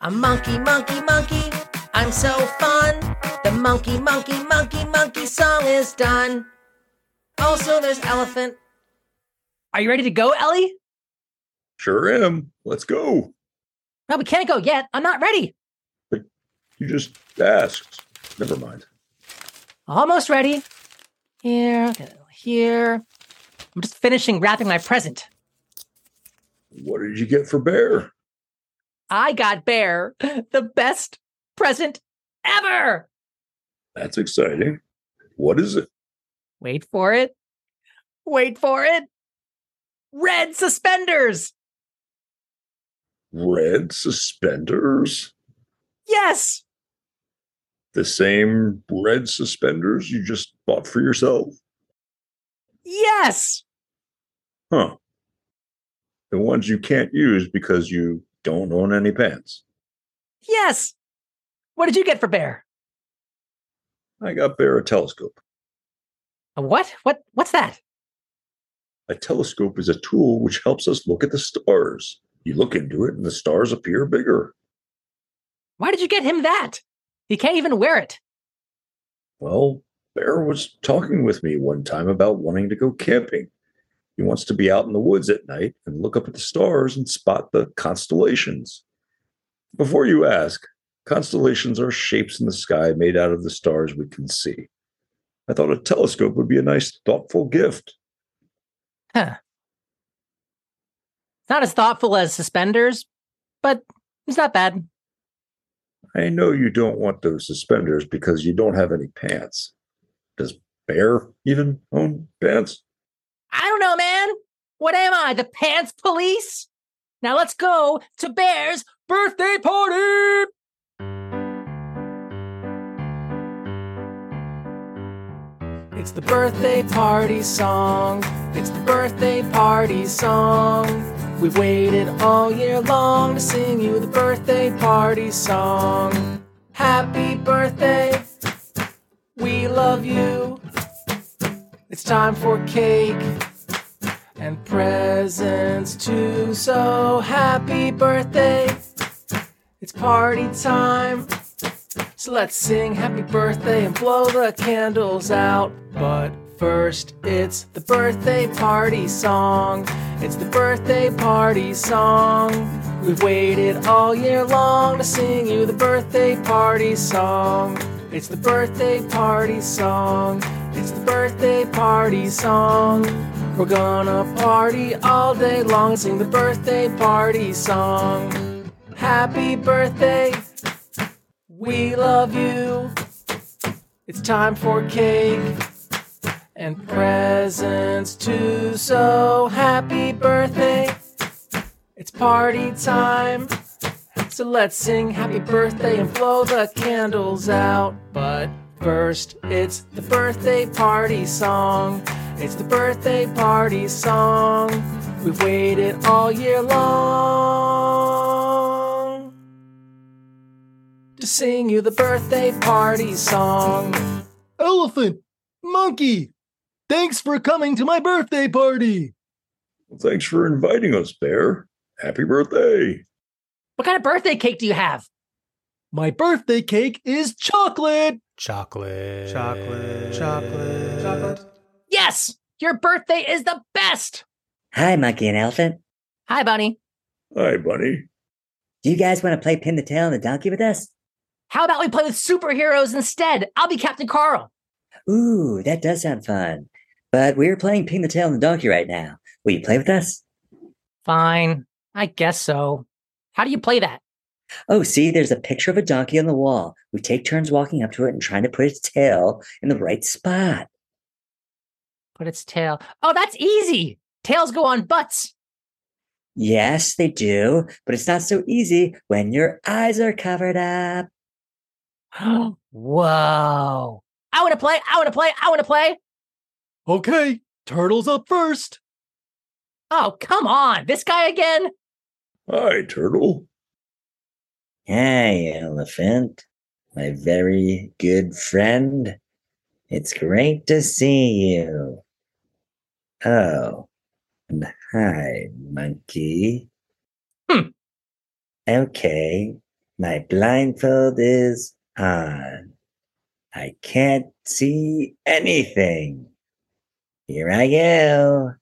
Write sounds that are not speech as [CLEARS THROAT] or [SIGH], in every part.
A monkey, monkey, monkey, I'm so fun. The monkey, monkey, monkey, monkey song is done. Also, there's elephant. Are you ready to go, Ellie? Sure am. Let's go. No, we can't go yet. I'm not ready. You just asked. Never mind. Almost ready. Here, here. I'm just finishing wrapping my present. What did you get for Bear? I got Bear [LAUGHS] the best present ever. That's exciting. What is it? Wait for it. Wait for it. Red suspenders. Red suspenders? Yes. The same red suspenders you just bought for yourself? Yes. Huh. The ones you can't use because you don't own any pants. Yes. What did you get for Bear? I got Bear a telescope. A what? What what's that? A telescope is a tool which helps us look at the stars. You look into it and the stars appear bigger. Why did you get him that? He can't even wear it. Well, Bear was talking with me one time about wanting to go camping. He wants to be out in the woods at night and look up at the stars and spot the constellations. Before you ask, constellations are shapes in the sky made out of the stars we can see. I thought a telescope would be a nice, thoughtful gift. Huh. Not as thoughtful as suspenders, but it's not bad. I know you don't want those suspenders because you don't have any pants. Does Bear even own pants? I don't know, man. What am I, the pants police? Now let's go to Bear's birthday party. It's the birthday party song. It's the birthday party song. We've waited all year long to sing you the birthday party song. Happy birthday. We love you. It's time for cake and presents too. So happy birthday. It's party time. So let's sing happy birthday and blow the candles out. But first, it's the birthday party song. It's the birthday party song. We've waited all year long to sing you the birthday party song. It's the birthday party song. It's the birthday party song. We're gonna party all day long and sing the birthday party song. Happy birthday. We love you. It's time for cake and presents too. So happy birthday. It's party time. So let's sing happy birthday and blow the candles out. But first, it's the birthday party song. It's the birthday party song. We've waited all year long to sing you the birthday party song. Elephant, monkey, thanks for coming to my birthday party. Well, thanks for inviting us, Bear. Happy birthday. What kind of birthday cake do you have? My birthday cake is chocolate. Chocolate. Chocolate. Chocolate. Chocolate. Yes, your birthday is the best. Hi, Monkey and Elephant. Hi, Bunny. Hi, Bunny. Do you guys want to play Pin the Tail on the Donkey with us? How about we play with superheroes instead? I'll be Captain Carl. Ooh, that does sound fun. But we're playing Pin the Tail on the Donkey right now. Will you play with us? Fine, I guess so. How do you play that? Oh, see, there's a picture of a donkey on the wall. We take turns walking up to it and trying to put its tail in the right spot. Put its tail. Oh, that's easy. Tails go on butts. Yes, they do, but it's not so easy when your eyes are covered up. [GASPS] Whoa. I want to play. I want to play. I want to play. Okay, turtles up first. Oh, come on. This guy again? Hi, Turtle. Hi, Elephant, my very good friend. It's great to see you. Oh, and hi, Monkey. Hmm. Okay, my blindfold is on. I can't see anything. Here I go.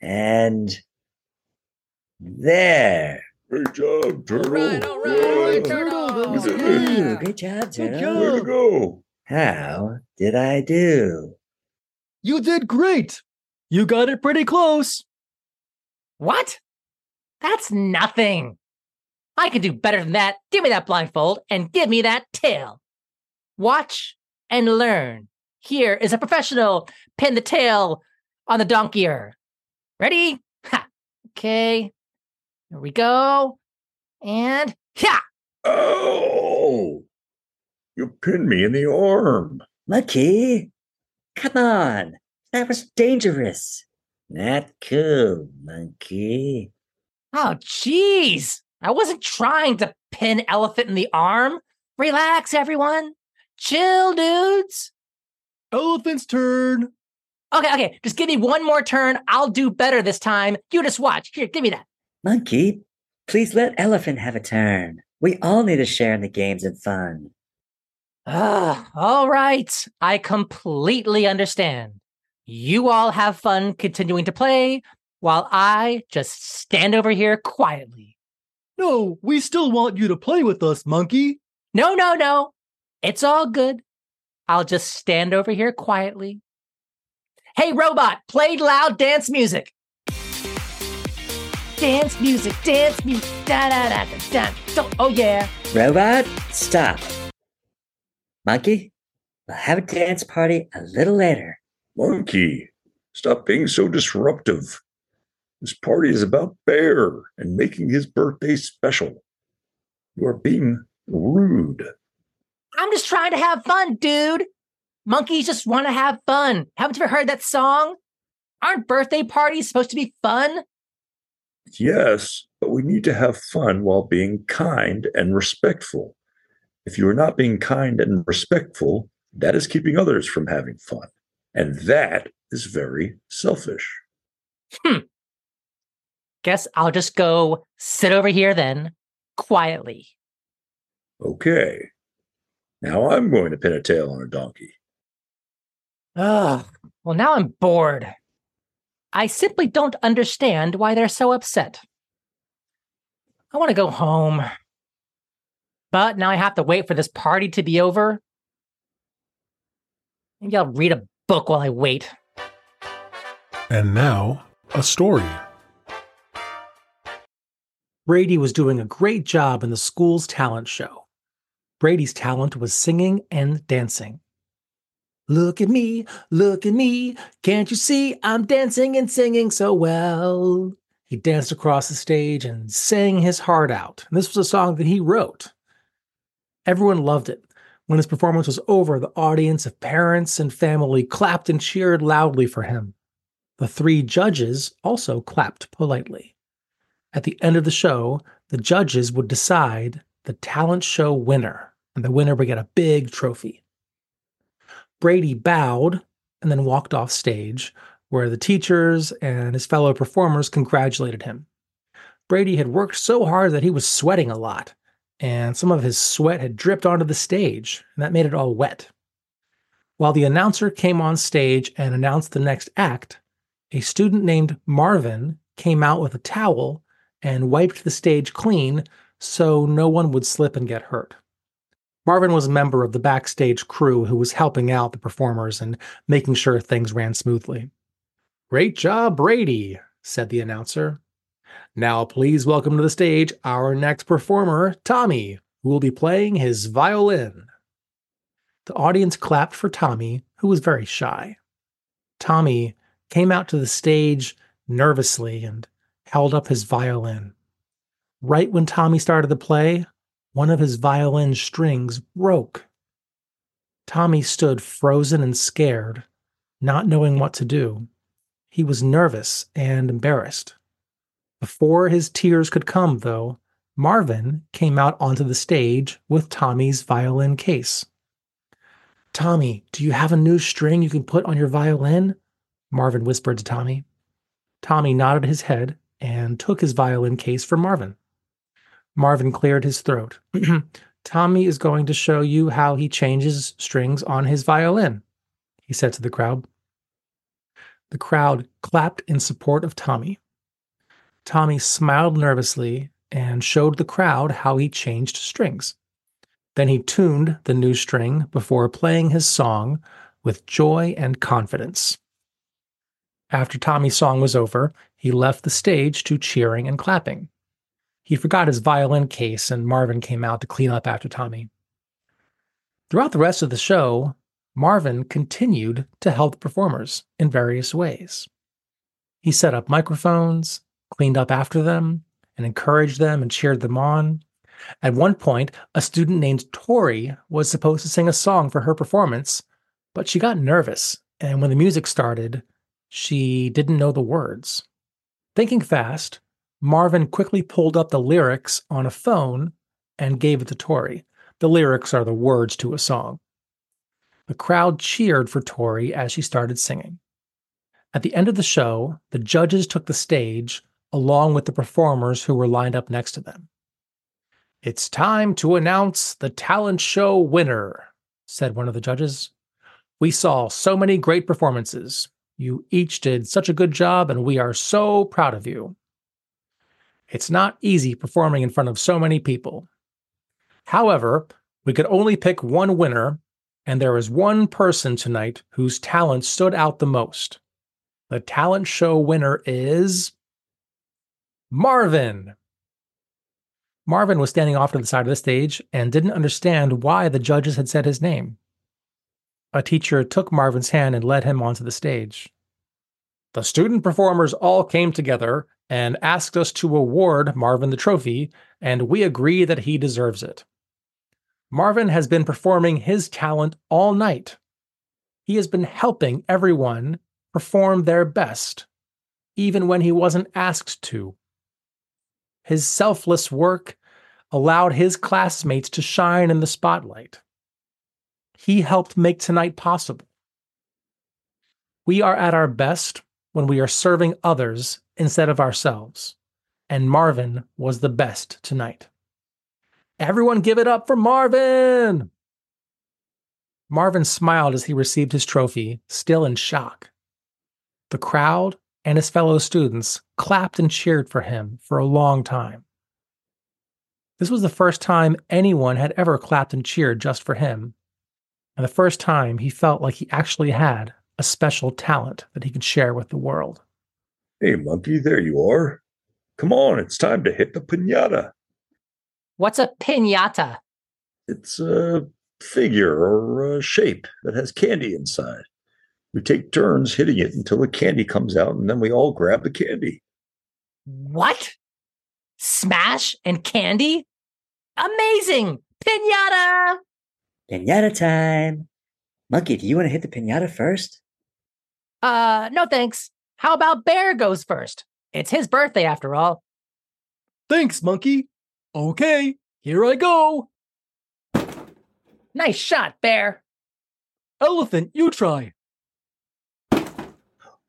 And there. Great job, Turtle. right, all right, Yeah. Turtle. You did Ooh, it. great job, Good Turtle. Way to go. How did I do? You did great. You got it pretty close. What? That's nothing. I can do better than that. Give me that blindfold and give me that tail. Watch and learn. Here is a professional. Pin the tail on the donkeyer. Ready? Ha. Okay. Here we go. And ha! Oh, you pinned me in the arm. Monkey, come on. That was dangerous. Not cool, monkey. Oh, jeez. I wasn't trying to pin elephant in the arm. Relax, everyone. Chill, dudes. Elephant's turn. Okay, okay. Just give me one more turn. I'll do better this time. You just watch. Here, give me that. Monkey, please let Elephant have a turn. We all need a share in the games and fun. Ah, all right. I completely understand. You all have fun continuing to play while I just stand over here quietly. No, we still want you to play with us, monkey. No, no, no. It's all good. I'll just stand over here quietly. Hey, robot, play loud dance music. Dance music, dance music. Da da da da da. Oh yeah. Robot, stop. Monkey, we'll have a dance party a little later. Monkey, stop being so disruptive. This party is about Bear and making his birthday special. You are being rude. I'm just trying to have fun, dude. Monkeys just want to have fun. Haven't you ever heard that song? Aren't birthday parties supposed to be fun? Yes, but we need to have fun while being kind and respectful. If you are not being kind and respectful, that is keeping others from having fun. And that is very selfish. Hmm. Guess I'll just go sit over here then, quietly. Okay. Now I'm going to pin a tail on a donkey. Ugh. Well, now I'm bored. I simply don't understand why they're so upset. I want to go home. But now I have to wait for this party to be over. Maybe I'll read a book while I wait. And now, a story. Brady was doing a great job in the school's talent show. Brady's talent was singing and dancing. Look at me, look at me. Can't you see I'm dancing and singing so well? He danced across the stage and sang his heart out. And this was a song that he wrote. Everyone loved it. When his performance was over, the audience of parents and family clapped and cheered loudly for him. The three judges also clapped politely. At the end of the show, the judges would decide the talent show winner, and the winner would get a big trophy. Brady bowed and then walked off stage, where the teachers and his fellow performers congratulated him. Brady had worked so hard that he was sweating a lot, and some of his sweat had dripped onto the stage, and that made it all wet. While the announcer came on stage and announced the next act, a student named Marvin came out with a towel and wiped the stage clean so no one would slip and get hurt. Marvin was a member of the backstage crew who was helping out the performers and making sure things ran smoothly. Great job, Brady, said the announcer. Now, please welcome to the stage our next performer, Tommy, who will be playing his violin. The audience clapped for Tommy, who was very shy. Tommy came out to the stage nervously and held up his violin. Right when Tommy started to play, one of his violin strings broke. Tommy stood frozen and scared, not knowing what to do. He was nervous and embarrassed. Before his tears could come, though, Marvin came out onto the stage with Tommy's violin case. Tommy, do you have a new string you can put on your violin? Marvin whispered to Tommy. Tommy nodded his head and took his violin case from Marvin. Marvin cleared his throat. [CLEARS THROAT] Tommy is going to show you how he changes strings on his violin, he said to the crowd. The crowd clapped in support of Tommy. Tommy smiled nervously and showed the crowd how he changed strings. Then he tuned the new string before playing his song with joy and confidence. After Tommy's song was over, he left the stage to cheering and clapping. He forgot his violin case, and Marvin came out to clean up after Tommy. Throughout the rest of the show, Marvin continued to help performers in various ways. He set up microphones, cleaned up after them, and encouraged them and cheered them on. At one point, a student named Tori was supposed to sing a song for her performance, but she got nervous, and when the music started, she didn't know the words. Thinking fast, Marvin quickly pulled up the lyrics on a phone and gave it to Tori. The lyrics are the words to a song. The crowd cheered for Tori as she started singing. At the end of the show, the judges took the stage along with the performers who were lined up next to them. It's time to announce the talent show winner, said one of the judges. We saw so many great performances. You each did such a good job, and we are so proud of you. It's not easy performing in front of so many people. However, we could only pick one winner, and there is one person tonight whose talent stood out the most. The talent show winner is Marvin. Marvin was standing off to the side of the stage and didn't understand why the judges had said his name. A teacher took Marvin's hand and led him onto the stage. The student performers all came together and asked us to award Marvin the trophy, and we agree that he deserves it. Marvin has been performing his talent all night. He has been helping everyone perform their best, even when he wasn't asked to. His selfless work allowed his classmates to shine in the spotlight. He helped make tonight possible. We are at our best when we are serving others instead of ourselves. And Marvin was the best tonight. Everyone give it up for Marvin! Marvin smiled as he received his trophy, still in shock. The crowd and his fellow students clapped and cheered for him for a long time. This was the first time anyone had ever clapped and cheered just for him, and the first time he felt like he actually had a special talent that he could share with the world. Hey, monkey, there you are. Come on, it's time to hit the pinata. What's a pinata? It's a figure or a shape that has candy inside. We take turns hitting it until the candy comes out, and then we all grab the candy. What? Smash and candy? Amazing! Pinata! Pinata time. Monkey, do you want to hit the pinata first? Uh, no thanks. How about Bear goes first? It's his birthday after all. Thanks, monkey. Okay, here I go. Nice shot, Bear. Elephant, you try.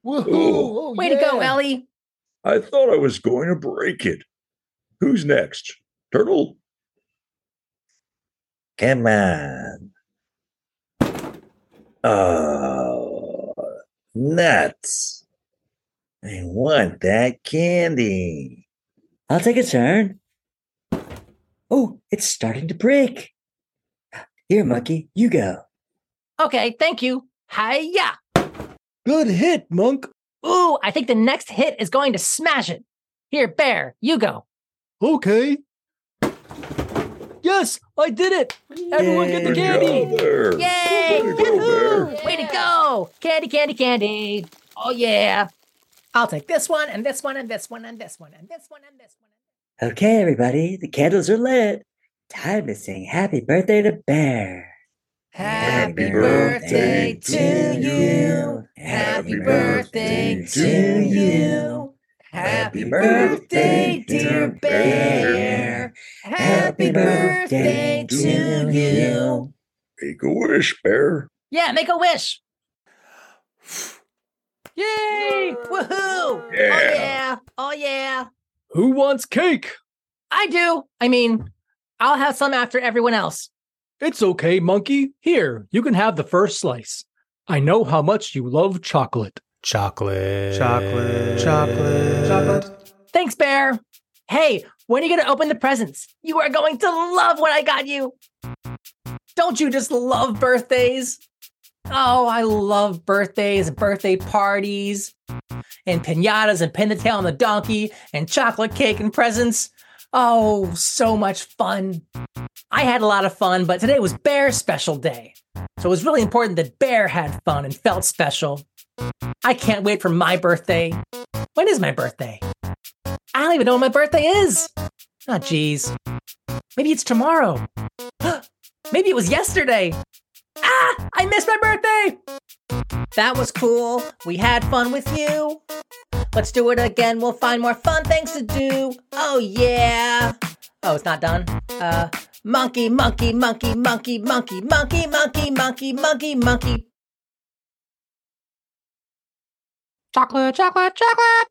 Woohoo! Oh, Way to go. Ellie. I thought I was going to break it. Who's next? Turtle? Come on. Oh, nuts. I want that candy. I'll take a turn. Oh, it's starting to break. Here, monkey, you go. Okay, thank you. Hiya! Good hit, monk. Ooh, I think the next hit is going to smash it. Here, Bear, you go. Okay. Yes, I did it. Everyone get the candy. there. Yay! Way to go, Bear. Way to go! Candy, candy, candy. Oh, yeah. I'll take this one and this one and this one and this one and this one and this one. Okay, everybody, the candles are lit. Time to sing happy birthday to Bear. Happy birthday to you. Happy birthday to you. Happy birthday, dear Bear. Happy birthday to you. Make a wish, Bear. Yeah, make a wish. Yay! Woohoo! Oh Yeah. yeah! Oh yeah! Who wants cake? I I do. I mean, I'll have some after everyone else. It's okay, Monkey. Here, you can have the first slice. I know how much you love chocolate. Chocolate. Chocolate. Chocolate. Chocolate. Thanks, Bear. Hey, when are you going to open the presents? You are going to love what I got you. Don't you just love birthdays? Oh, I love birthdays and birthday parties and pinatas and pin the tail on the donkey and chocolate cake and presents. Oh, so much fun. I had a lot of fun, but today was Bear's special day. So it was really important that Bear had fun and felt special. I can't wait for my birthday. When is my birthday? I don't even know when my birthday is. Oh, geez. Maybe it's tomorrow. [GASPS] Maybe it was yesterday. Ah, I missed my birthday. That was cool. We had fun with you. Let's do it again. We'll find more fun things to do. Oh, yeah. Oh, it's not done. Uh, monkey, monkey, monkey, monkey, monkey, monkey, monkey, monkey, monkey, monkey. Chocolate, chocolate, chocolate.